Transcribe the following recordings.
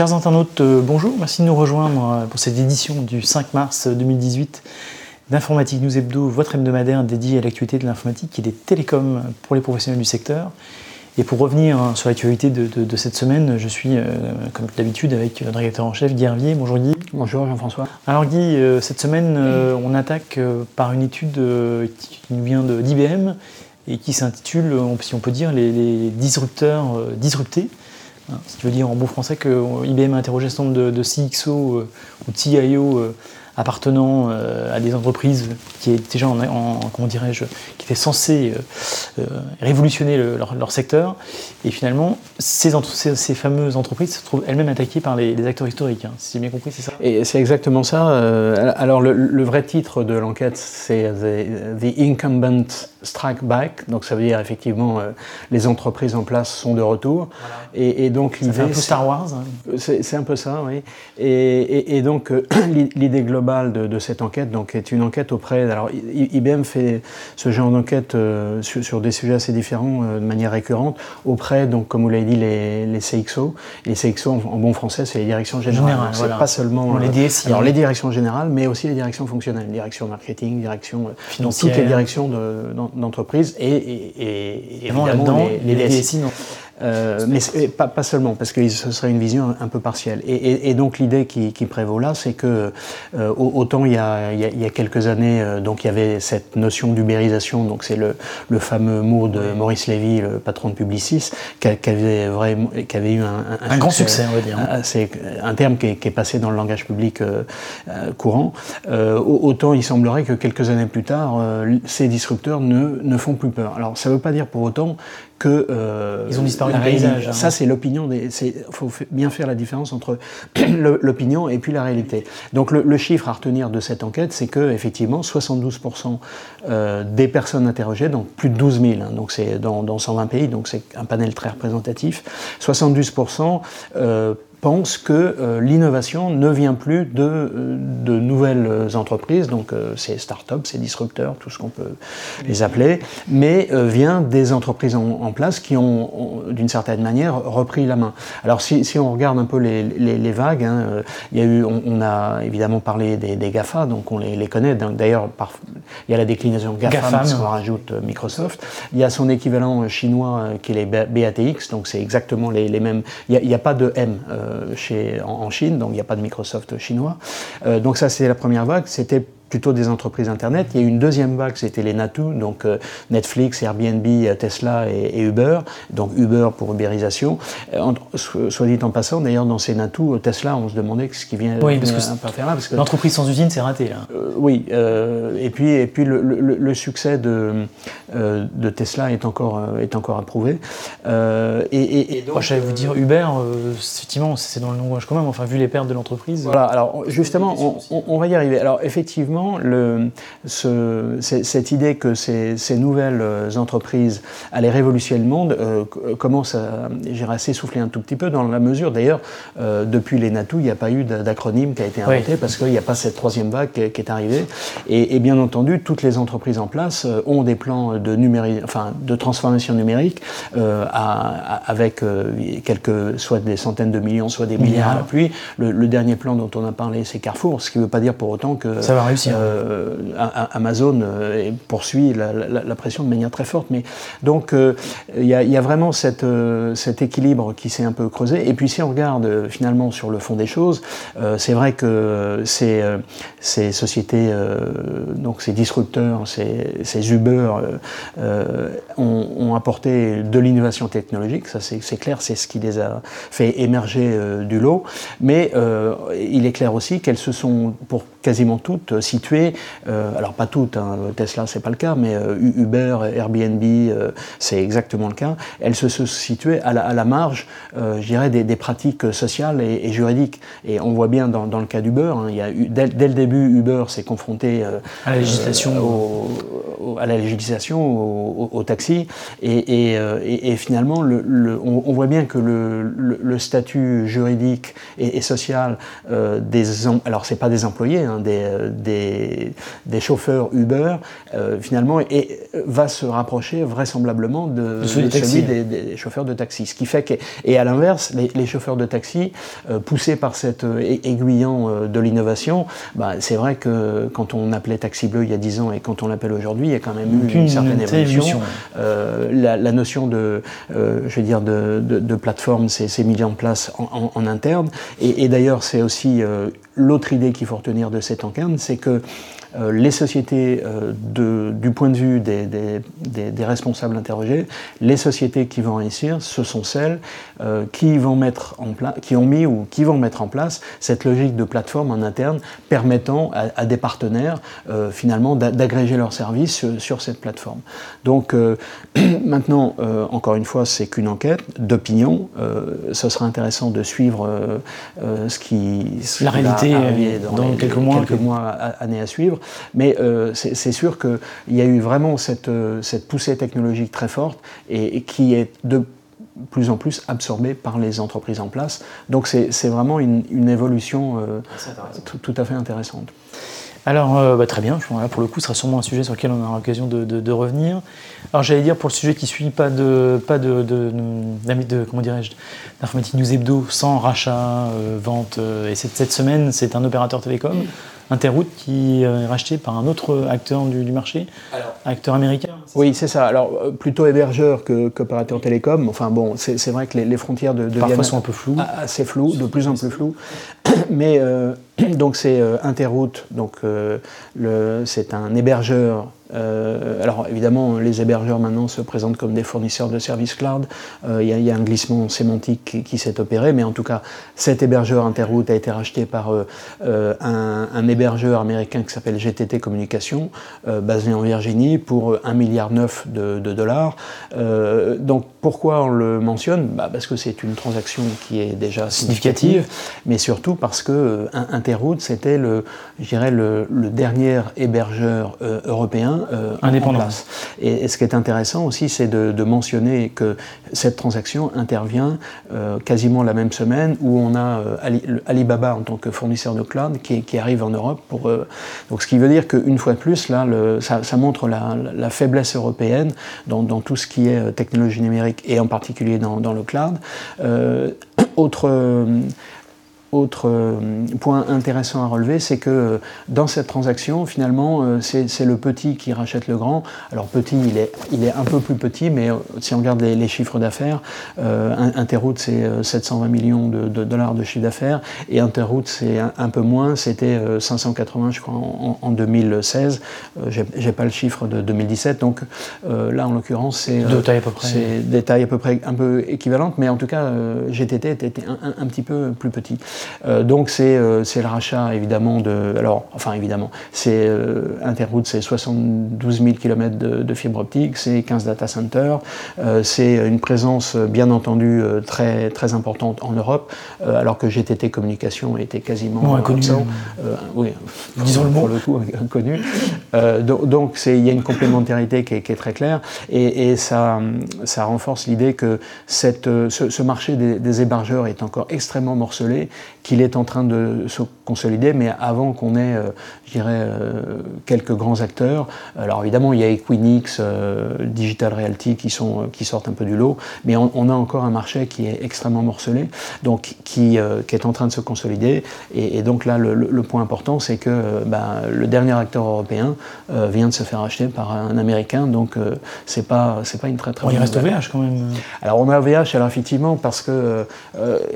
Chers internautes, euh, bonjour, merci de nous rejoindre euh, pour cette édition du 5 mars 2018 d'Informatique News Hebdo, votre hebdomadaire dédié à l'actualité de l'informatique et des télécoms pour les professionnels du secteur. Et pour revenir hein, sur l'actualité de, cette semaine, je suis, euh, comme d'habitude, avec le directeur en chef Guy Hervier. Bonjour Guy. Bonjour Jean-François. Alors Guy, cette semaine, on attaque par une étude qui nous vient d'IBM et qui s'intitule, si on peut dire, les, disrupteurs disruptés. Ce qui veut dire en bon français que IBM a interrogé un nombre de, CXO euh, ou TIO euh, appartenant euh, à des entreprises qui étaient déjà en, comment dirais-je, qui étaient censées révolutionner leur, secteur. Et finalement, ces, ces, fameuses entreprises se trouvent elles-mêmes attaquées par les, acteurs historiques. Hein. Si j'ai bien compris, c'est ça? Et c'est exactement ça. alors, le, vrai titre de l'enquête, c'est the, Incumbent Strike Back. Donc, ça veut dire effectivement, les entreprises en place sont de retour. Et, et, donc, l'idée. C'est un peu Star Wars. Hein. C'est un peu ça, oui. Et, et donc, euh, l'idée globale de, cette enquête donc, est une enquête auprès. Alors, IBM fait ce genre d'enquête euh, sur, des sujets assez différents euh, de manière récurrente auprès, donc, comme vous l'avez dit, les, les, CXO. Les CXO, en, bon français, c'est les directions générales. Général, Pas seulement. les DSI. Alors, les directions générales, mais aussi les directions fonctionnelles, direction marketing, direction. Financière. toutes les directions d'entreprise et, et, évidemment les, les, DSI. non. Euh, mais pas, pas, seulement, parce que ce serait une vision un, peu partielle. Et, et, et donc l'idée qui, qui, prévaut là, c'est que euh, autant il y, a, il, y a, quelques années, euh, donc il y avait cette notion d'ubérisation, donc c'est le, le, fameux mot de Maurice Lévy, le patron de Publicis, qui, avait, vraiment, qui avait eu un, un, grand succès, on va dire. C'est un terme qui est, qui est, passé dans le langage public euh, courant. autant il semblerait que quelques années plus tard, ces disrupteurs ne, ne font plus peur. Alors ça ne veut pas dire pour autant que euh, ils ont disparu du paysage. Hein. Ça, c'est l'opinion. Il faut bien faire la différence entre l'opinion et puis la réalité. Donc, le, chiffre à retenir de cette enquête, c'est que effectivement, 72% euh, des personnes interrogées, donc plus de 12 000, hein, donc c'est dans, dans, 120 pays, donc c'est un panel très représentatif, 72% euh, pense que euh, l'innovation ne vient plus de, euh, de nouvelles entreprises, donc euh, c'est start-up, c'est disrupteurs, tout ce qu'on peut les appeler, mais vient des entreprises en, place qui ont, d'une certaine manière, repris la main. Alors si, si on regarde un peu les, les, vagues, hein, il y a eu, on, a évidemment parlé des, des, GAFA, donc on les, les connaît. D'ailleurs, il y a la déclinaison GAFA, parce qu'on rajoute Microsoft. Il y a son équivalent chinois qui est les BATX, donc c'est exactement les, les, mêmes. Il n'y a, a, pas de M. Euh, chez, en, Chine, donc il n'y a pas de Microsoft chinois. Euh, donc ça, c'est la première vague. C'était plutôt des entreprises Internet. Il y a eu une deuxième vague, c'était les NATU, donc euh, Netflix, Airbnb, Tesla et, Uber, donc Uber pour ubérisation. Euh, soit dit en passant, d'ailleurs, dans ces NATU, Tesla, on se demandait ce qui vient oui, parce que faire là. Parce que l'entreprise sans usine, c'est raté. Là. Euh, oui, et puis, et puis le, le, succès de, de Tesla est encore, est encore approuvé. et, et, donc, j'allais vous dire, Uber, effectivement, c'est dans le langage quand même, enfin, vu les pertes de l'entreprise. Voilà, alors justement, on, on va y arriver. Alors effectivement, le, ce, cette idée que ces, ces, nouvelles entreprises allaient révolutionner le monde euh, commence à s'essouffler un tout petit peu dans la mesure, d'ailleurs, euh, depuis les NATO, il n'y a pas eu d'acronyme qui a été inventé parce qu'il n'y a pas cette troisième vague qui, est arrivée. Et, bien entendu, toutes les entreprises en place euh, ont des plans de, enfin, de transformation numérique à, avec quelques, soit des centaines de millions, soit des milliards à l'appui. Le, le, dernier plan dont on a parlé, c'est Carrefour, ce qui ne veut pas dire pour autant que ça va réussir euh, Amazon euh, poursuit la, pression de manière très forte. Mais donc euh, il y, a vraiment cette, cet équilibre qui s'est un peu creusé. Et puis si on regarde finalement sur le fond des choses, c'est vrai que ces, ces sociétés, donc ces disrupteurs, ces, ces Uber, ont, apporté de l'innovation technologique. Ça c'est clair, c'est ce qui les a fait émerger du lot. Mais il est clair aussi qu'elles se sont pour quasiment toutes situées, euh, alors pas toutes, hein, Tesla c'est pas le cas, mais euh, Uber, Airbnb, euh, c'est exactement le cas, elles se, se situaient à la, marge, je dirais, des, pratiques sociales et, juridiques. Et on voit bien dans, le cas d'Uber, hein, il y a dès, le début, Uber s'est confronté à la législation, à la législation, au, taxi. Et, et, finalement, le, on, voit bien que le, statut juridique et, social des... Alors, c'est pas des employés, hein, des, des, chauffeurs Uber, finalement, et, va se rapprocher vraisemblablement de, celui, des, chauffeurs de taxi. Ce qui fait que... Et à l'inverse, les, chauffeurs de taxi, poussés par cet aiguillon de l'innovation, bah, c'est vrai que quand on appelait Taxi Bleu il y a 10 ans et quand on l'appelle aujourd'hui, il y a quand même eu une, certaine évolution. Euh, la, notion de, euh, je veux dire, de, de, plateforme s'est mise en place en, interne. Et, d'ailleurs, c'est aussi euh, l'autre idée qu'il faut retenir de cette enquête, c'est que les sociétés, euh, de, du point de vue des, des, des, responsables interrogés, les sociétés qui vont réussir, ce sont celles euh, qui, vont mettre en place, qui ont mis ou qui vont mettre en place cette logique de plateforme en interne permettant à, des partenaires finalement d'agréger leurs services sur, cette plateforme. Donc maintenant, encore une fois, c'est qu'une enquête d'opinion. ce sera intéressant de suivre ce qui... La réalité dans, quelques mois. Quelques mois, années à suivre. Mais euh, c'est sûr qu'il y a eu vraiment cette, euh, cette, poussée technologique très forte et, qui est de plus en plus absorbée par les entreprises en place. Donc c'est vraiment une, évolution euh, tout à fait intéressante. Alors, bah, très bien, là, pour le coup, ce sera sûrement un sujet sur lequel on aura l'occasion de, revenir. Alors, j'allais dire, pour le sujet qui suit, pas de, pas de, de, comment dirais-je, d'informatique news hebdo sans rachat, vente. et cette, cette semaine, c'est un opérateur télécom. Interroute qui est racheté par un autre acteur du, marché, acteur américain. Oui, c'est ça. Alors euh, plutôt hébergeur que qu'opérateur télécom. Enfin bon, c'est vrai que les, frontières de, Parfois sont un peu floues. Assez floues, de plus en plus floues. Mais euh, donc c'est euh, Interroute, donc c'est un hébergeur euh, alors évidemment, les hébergeurs maintenant se présentent comme des fournisseurs de services cloud. Euh, il y, a un glissement sémantique qui, s'est opéré, mais en tout cas, cet hébergeur Interroute a été racheté par euh, un, hébergeur américain qui s'appelle GTT Communication, basé en Virginie, pour 1,9 milliard de, de dollars. donc pourquoi on le mentionne? Bah, Parce que c'est une transaction qui est déjà significative, mais surtout parce que Interroute, c'était le, le, le dernier hébergeur européen euh, indépendant. Et, ce qui est intéressant aussi, c'est de, mentionner que cette transaction intervient euh, quasiment la même semaine où on a euh, Alibaba en tant que fournisseur de cloud qui, arrive en Europe. Pour, donc ce qui veut dire qu'une fois de plus, là, le, ça, montre la, faiblesse européenne dans, tout ce qui est technologie numérique et en particulier dans, dans le cloud. autre autre euh, point intéressant à relever, c'est que euh, dans cette transaction, finalement, euh, c'est le petit qui rachète le grand. Alors petit, il est, il est un peu plus petit, mais si on regarde les, chiffres d'affaires, Interroute, c'est 720 millions de, dollars de chiffre d'affaires, et Interroute, c'est un, peu moins, c'était 580, je crois, en, 2016. J'ai pas le chiffre de 2017, donc là, en l'occurrence, c'est des tailles à peu près un peu équivalentes, mais en tout cas, GTT était un petit peu plus petit. Euh, donc euh, c'est le rachat évidemment de... Alors, enfin évidemment, c'est euh, Interroute, c'est 72 000 km de, de fibre optique, c'est 15 data centers, c'est une présence bien entendu très, très importante en Europe, alors que GTT Communication était quasiment inconnu. oui, disons le mot. Pour le coup, inconnu. donc il y a une complémentarité qui est, très claire et, ça, ça renforce l'idée que cette, ce, marché des, des hébergeurs est encore extrêmement morcelé qu'il est en train de se consolider, mais avant qu'on ait, euh, je dirais, euh, quelques grands acteurs. Alors évidemment, il y a Equinix, euh, Digital Realty qui, sont, qui sortent un peu du lot, mais on, a encore un marché qui est extrêmement morcelé, donc qui, qui est en train de se consolider. Et, donc là, le, point important, c'est que ben, le dernier acteur européen vient de se faire acheter par un Américain, donc c'est pas, c'est pas une très très bonne Il reste OVH quand même. Alors on a OVH, alors effectivement, parce que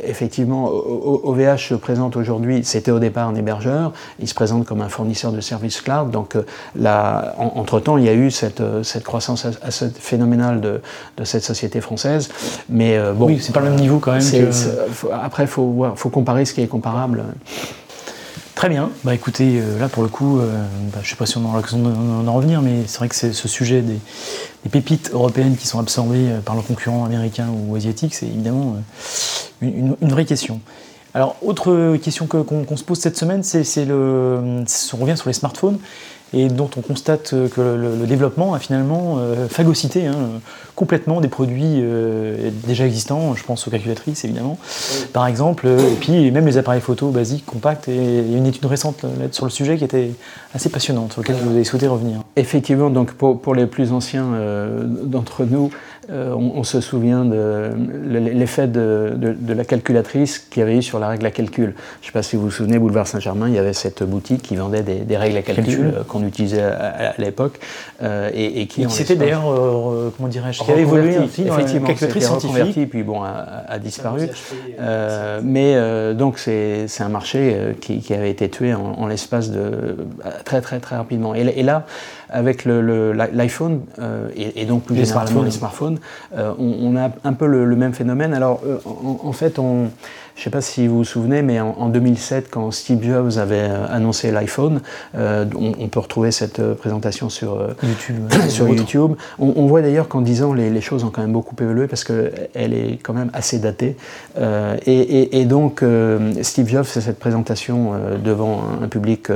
effectivement, OVH se présente aujourd'hui, c'était au départ un hébergeur, il se présente comme un fournisseur de services cloud. Donc, euh, là, entre-temps, il y a eu cette, euh, cette croissance assez phénoménale de, de, cette société française. Mais euh, bon. Oui, c'est pas le même niveau quand même. après, il faut, faut comparer ce qui est comparable. Très bien. Bah écoutez, là pour le coup, bah, je ne sais pas si on aura l'occasion d'en revenir, mais c'est vrai que c'est ce sujet des, des, pépites européennes qui sont absorbées par leurs concurrents américains ou asiatiques, c'est évidemment une, une, vraie question. Alors, autre question qu'on se pose cette semaine, c'est le, on revient sur les smartphones et dont on constate que le, développement a finalement euh, phagocyté hein, complètement des produits euh, déjà existants, je pense aux calculatrices évidemment, par exemple, euh, et puis même les appareils photo basiques, compacts, et il y a une étude récente sur le sujet qui était assez passionnante, sur laquelle vous avez souhaité revenir. Effectivement, donc pour, pour les plus anciens d'entre nous, on, se souvient de l'effet de, de, la calculatrice qu'il y avait eu sur la règle à calcul. Je ne sais pas si vous vous souvenez, Boulevard Saint-Germain, il y avait cette boutique qui vendait des, règles à calcul, qu'on utilisait à, l'époque. et, et, qui, c'était d'ailleurs, comment dirais-je, qui avait évolué aussi effectivement, calculatrice scientifique. puis bon, a, disparu. Euh, mais euh, donc c'est un marché euh, qui, qui, avait été tué en, l'espace de très très très rapidement. Et, là, avec l'iPhone le, et, donc plus généralement les smartphones, on, a un peu le, même phénomène. Alors en, en fait, on je ne sais pas si vous vous souvenez, mais en, 2007, quand Steve Jobs avait euh, annoncé l'iPhone, euh, on, peut retrouver cette euh, présentation sur YouTube. sur YouTube. On, voit d'ailleurs qu'en 10 ans, les, choses ont quand même beaucoup évolué parce qu'elle est quand même assez datée. et, donc, Steve Jobs fait cette présentation devant un public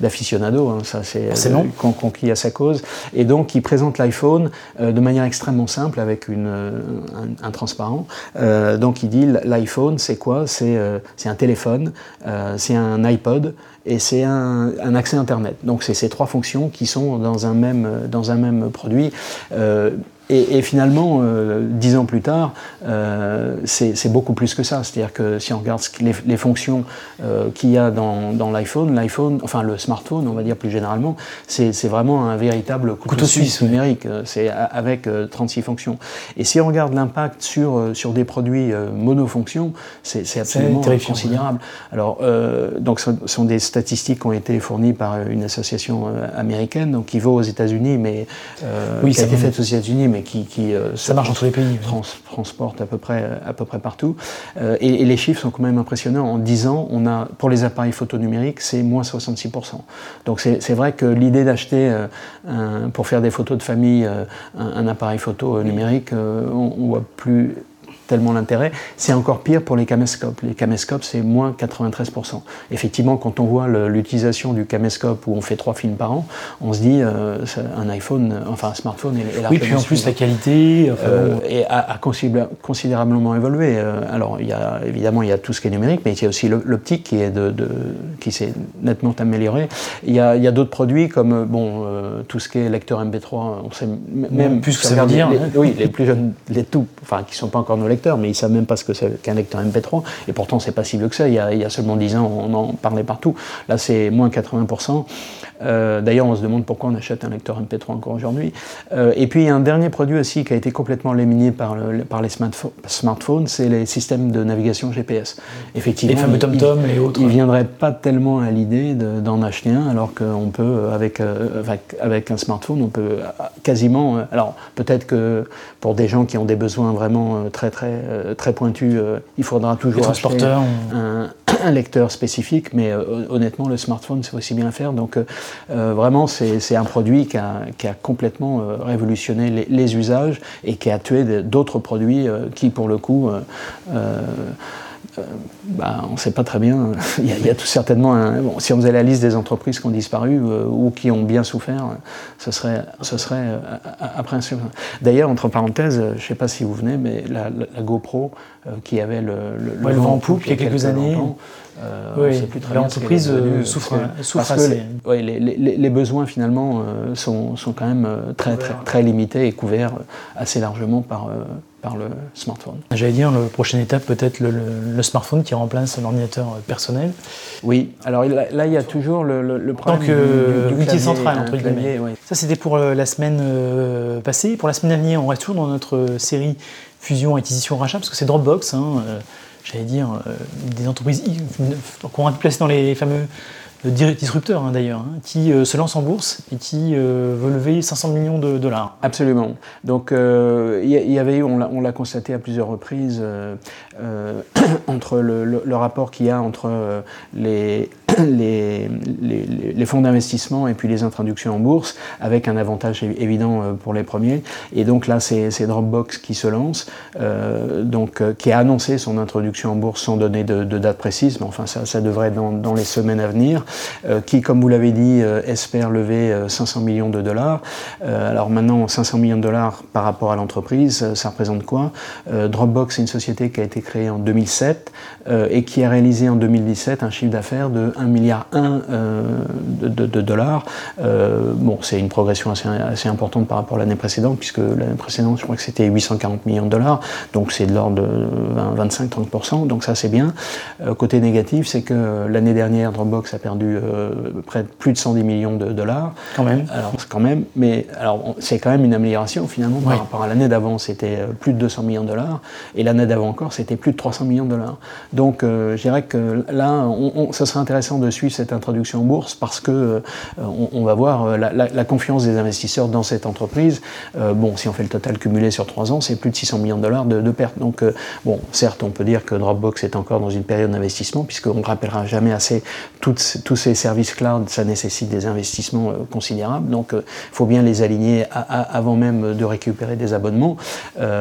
d'aficionados, hein, ça c'est conquis à sa cause. Et donc, il présente l'iPhone de manière extrêmement simple avec une, un, un, transparent. donc, il dit l'iPhone, c'est quoi? Euh, c'est un téléphone, euh, c'est un iPod et c'est un, accès Internet. Donc c'est ces trois fonctions qui sont dans un même, dans un même produit. Et, finalement, euh, dix ans plus tard, euh, c'est beaucoup plus que ça. C'est-à-dire que si on regarde les, fonctions euh, qu'il y a dans, l'iPhone, l'iPhone, enfin le smartphone, on va dire plus généralement, c'est vraiment un véritable couteau, suisse, numérique. C'est avec 36 fonctions. Et si on regarde l'impact sur, sur des produits monofonctions, c'est absolument considérable. Alors, donc, ce sont des statistiques qui ont été fournies par une association américaine, donc qui vaut aux États-Unis, mais oui, qui a été faite aux États-Unis, mais qui, euh, ça marche dans tous les pays, transporte à peu près, à peu près partout. Euh, et, les chiffres sont quand même impressionnants. En 10 ans, on a, pour les appareils photo numériques, c'est moins 66%. Donc c'est vrai que l'idée d'acheter, euh, pour faire des photos de famille, un, appareil photo numérique, on, on voit plus tellement l'intérêt. C'est encore pire pour les caméscopes. Les caméscopes, c'est moins 93%. Effectivement, quand on voit l'utilisation du caméscope où on fait trois films par an, on se dit euh, un iPhone, enfin un smartphone est, est Oui, puis en plus la qualité euh, a, considérablement évolué. Euh, alors, il y a, évidemment, il y a tout ce qui est numérique, mais il y a aussi l'optique qui est de, qui s'est nettement amélioré. Il y a, d'autres produits comme bon tout ce qui est lecteur MP3. On sait même plus que ça veut dire. oui, les plus jeunes, les tout, enfin qui sont pas encore nos lecteurs mais ils savent même pas ce que c'est qu'un lecteur MP3. Et pourtant, c'est pas si vieux que ça. Il y, a, seulement 10 ans, on en parlait partout. Là, c'est moins 80%. Euh, d'ailleurs, on se demande pourquoi on achète un lecteur MP3 encore aujourd'hui. Euh, et puis, il y a un dernier produit aussi qui a été complètement éliminé par, par les smartphones, c'est les systèmes de navigation GPS. Effectivement, les fameux TomTom et autres. Ils ne viendraient pas tellement à l'idée d'en acheter un, alors qu'on peut, avec, euh, avec, un smartphone, on peut quasiment. alors, peut-être que pour des gens qui ont des besoins vraiment très, très très, pointu, euh, il faudra toujours acheter un, un, lecteur spécifique, mais euh, honnêtement, le smartphone, c'est aussi bien faire. Donc vraiment, c'est un produit qui a, qui a complètement révolutionné les, usages et qui a tué d'autres produits qui, pour le coup, euh, bah, on ne sait pas très bien. il, y a, tout certainement bon, si on faisait la liste des entreprises qui ont disparu euh, ou qui ont bien souffert, ce serait, ce serait euh, après un D'ailleurs, entre parenthèses, je ne sais pas si vous venez, mais la, GoPro qui avait le, le, vent en poupe il y a quelques, années. L'entreprise souffre, souffre assez. les, besoins finalement sont, sont, quand même très, très, très, limités et couverts assez largement par, par le smartphone. J'allais dire, la prochaine étape, peut-être le, smartphone qui remplace l'ordinateur personnel. Oui, alors là, il y a toujours le, le, problème Tant que central, entre guillemets. Ça, c'était pour euh, la semaine euh, passée. Pour la semaine à venir, on reste toujours dans notre série fusion, acquisition, rachat, parce que c'est Dropbox, hein, euh, j'allais dire, des entreprises qu'on a pu placer dans les fameux disrupteur hein, d'ailleurs, hein, qui euh, se lance en bourse et qui euh, veut lever 500 millions de dollars. Absolument. Donc il euh, y, avait eu, on l'a constaté à plusieurs reprises, entre le, rapport qu'il y a entre les, les, fonds d'investissement et puis les introductions en bourse, avec un avantage évident pour les premiers. Et donc là, c'est Dropbox qui se lance, donc, qui a annoncé son introduction en bourse sans donner de, date précise, mais enfin ça, devrait être dans, les semaines à venir, qui, comme vous l'avez dit, espère lever 500 millions de dollars. alors maintenant, 500 millions de dollars par rapport à l'entreprise, ça représente quoi? Dropbox, c'est une société qui a été créée en 2007 et qui a réalisé en 2017 un chiffre d'affaires de 1 milliard 1 euh, de, dollars. Euh, bon, c'est une progression assez, assez, importante par rapport à l'année précédente, puisque l'année précédente, je crois que c'était 840 millions de dollars, donc c'est de l'ordre de 25-30%, donc ça c'est bien. Euh, côté négatif, c'est que l'année dernière, Dropbox a perdu près de plus de 110 millions de dollars. Quand même. Alors, quand même, mais alors c'est quand même une amélioration finalement par rapport à l'année d'avant, c'était plus de 200 millions de dollars, et l'année d'avant encore, c'était plus de 300 millions de dollars. Donc, je dirais que là, on, ça serait intéressant de suivre cette introduction en bourse parce que euh, on, va voir euh, la, confiance des investisseurs dans cette entreprise. Euh, bon, si on fait le total cumulé sur trois ans, c'est plus de 600 millions de dollars de, pertes. Donc, bon, certes, on peut dire que Dropbox est encore dans une période d'investissement puisqu'on ne rappellera jamais assez tous ces services cloud, ça nécessite des investissements considérables. Donc, il faut bien les aligner avant même de récupérer des abonnements.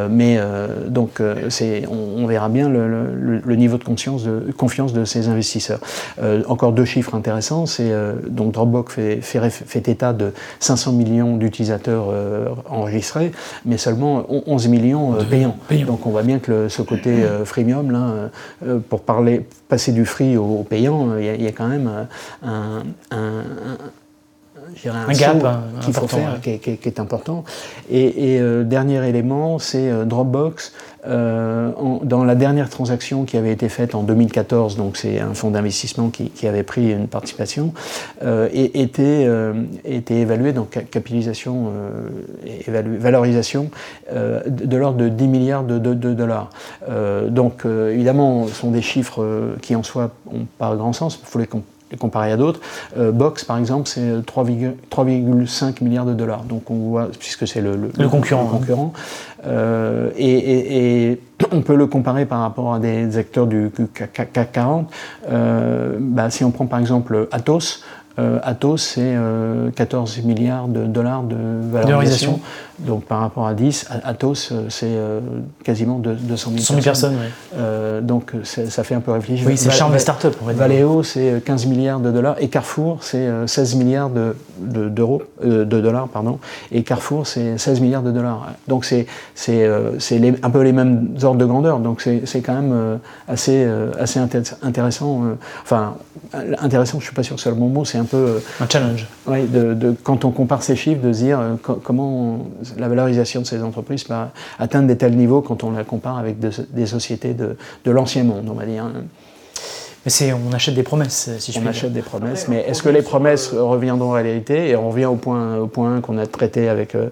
mais donc, c'est, on, verra bien le, niveau de conscience de, confiance de ces investisseurs. Euh, encore deux chiffres intéressants, c'est euh, donc Dropbox fait, fait, état de 500 millions d'utilisateurs euh, enregistrés, mais seulement 11 millions payants. Donc on voit bien que ce côté freemium, là, pour parler, passer du free au, payant, il y, a quand même un, un, un, gap qu'il faut faire, qui, est important. Et, dernier élément, c'est Dropbox euh, dans la dernière transaction qui avait été faite en 2014, donc c'est un fonds d'investissement qui, avait pris une participation, euh, et était, euh, était évalué, donc capitalisation, valorisation, de, l'ordre de 10 milliards de, dollars. donc évidemment, ce sont des chiffres qui en soi n'ont pas grand sens, il faut les comparé à d'autres. Box, par exemple, c'est 3,5 milliards de dollars. Donc on voit, puisque c'est le, le, concurrent. concurrent. Euh, et, on peut le comparer par rapport à des acteurs du CAC 40. Euh, bah, si on prend par exemple Atos, euh, Atos, c'est 14 milliards de dollars de valorisation. Donc par rapport à 10, Atos, euh, c'est euh, quasiment 200 000 personnes. Euh, donc ça fait un peu réfléchir. Oui, c'est charme des startups. Valeo, c'est 15 milliards de dollars. Et Carrefour, c'est 16 milliards de, d'euros, de, dollars. Pardon. Et Carrefour, c'est 16 milliards de dollars. Donc c'est, c'est, un peu les mêmes ordres de grandeur. Donc c'est, quand même assez, assez intéressant. enfin, intéressant, je ne suis pas sûr que c'est le bon mot, c'est un peu... un challenge. Oui, de, quand on compare ces chiffres, de se dire comment la valorisation de ces entreprises peut atteindre des tels niveaux quand on la compare avec des sociétés de, de l'ancien monde, on va dire. Mais on achète des promesses, si je On achète des promesses, mais est-ce que les promesses reviendront en réalité Et on revient au point, au point qu'on a traité avec euh,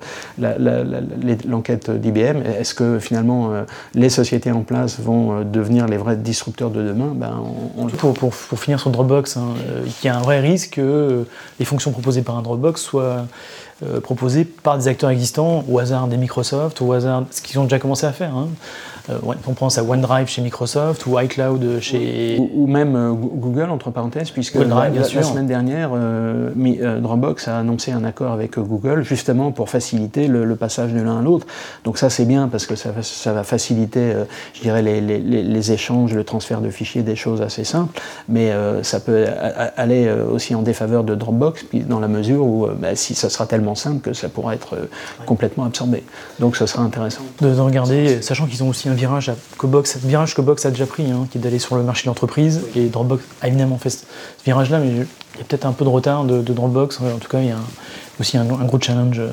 l'enquête d'IBM. Est-ce que finalement euh, les sociétés en place vont euh, devenir les vrais disrupteurs de demain? Ben, pour, pour, finir sur Dropbox, hein, il y a un vrai risque que les fonctions proposées par un Dropbox soient proposées par des acteurs existants, au hasard des Microsoft, au hasard ce qu'ils ont déjà commencé à faire. Hein. Euh, on pense à OneDrive chez Microsoft ou iCloud chez... Ou, même euh, Google, entre parenthèses, puisque la, semaine dernière, euh, Dropbox a annoncé un accord avec Google justement pour faciliter le, passage de l'un à l'autre. Donc ça c'est bien parce que ça, va faciliter, je dirais, les, échanges, le transfert de fichiers, des choses assez simples, mais ça peut aller aussi en défaveur de Dropbox dans la mesure où bah, si ça sera tellement simple que ça pourra être complètement absorbé. Donc ce sera intéressant. De, de regarder, sachant qu'ils ont aussi un virage que Box, virage que Box a déjà pris, hein, qui est d'aller sur le marché de l'entreprise. Et Dropbox a évidemment fait ce virage-là, mais il y a peut-être un peu de retard de, Dropbox. En tout cas, il y a aussi un, gros challenge euh,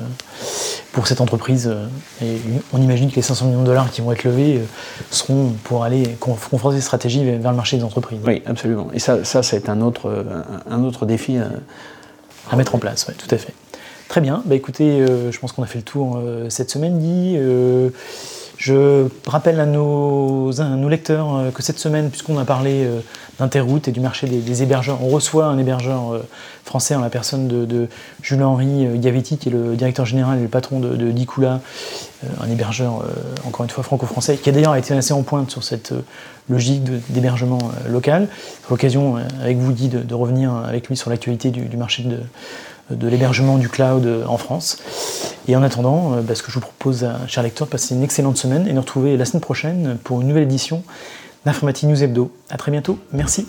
pour cette entreprise. Euh, et on imagine que les 500 millions de dollars qui vont être levés euh, seront pour aller confronter des stratégies vers le marché des entreprises. Oui, absolument. Et ça, ça c'est un autre, un autre défi à, mettre en place, tout à fait. Très bien, bah écoutez, je pense qu'on a fait le tour cette semaine, dit. Je rappelle à nos, lecteurs euh, que cette semaine, puisqu'on a parlé euh, d'Interroute et du marché des, hébergeurs, on reçoit un hébergeur euh, français en la personne de, Jules-Henri Gavetti, qui est le directeur général et le patron de, de Dicula, un hébergeur, encore une fois, franco-français, qui a d'ailleurs été assez en pointe sur cette logique d'hébergement local. L'occasion, avec vous, dit de, revenir avec lui sur l'actualité du, marché de, de l'hébergement du cloud en France. Et en attendant, euh, bah, ce que je vous propose, chers lecteurs, de passer une excellente semaine et de nous retrouver la semaine prochaine pour une nouvelle édition d'Informatique News Hebdo. A très bientôt, merci.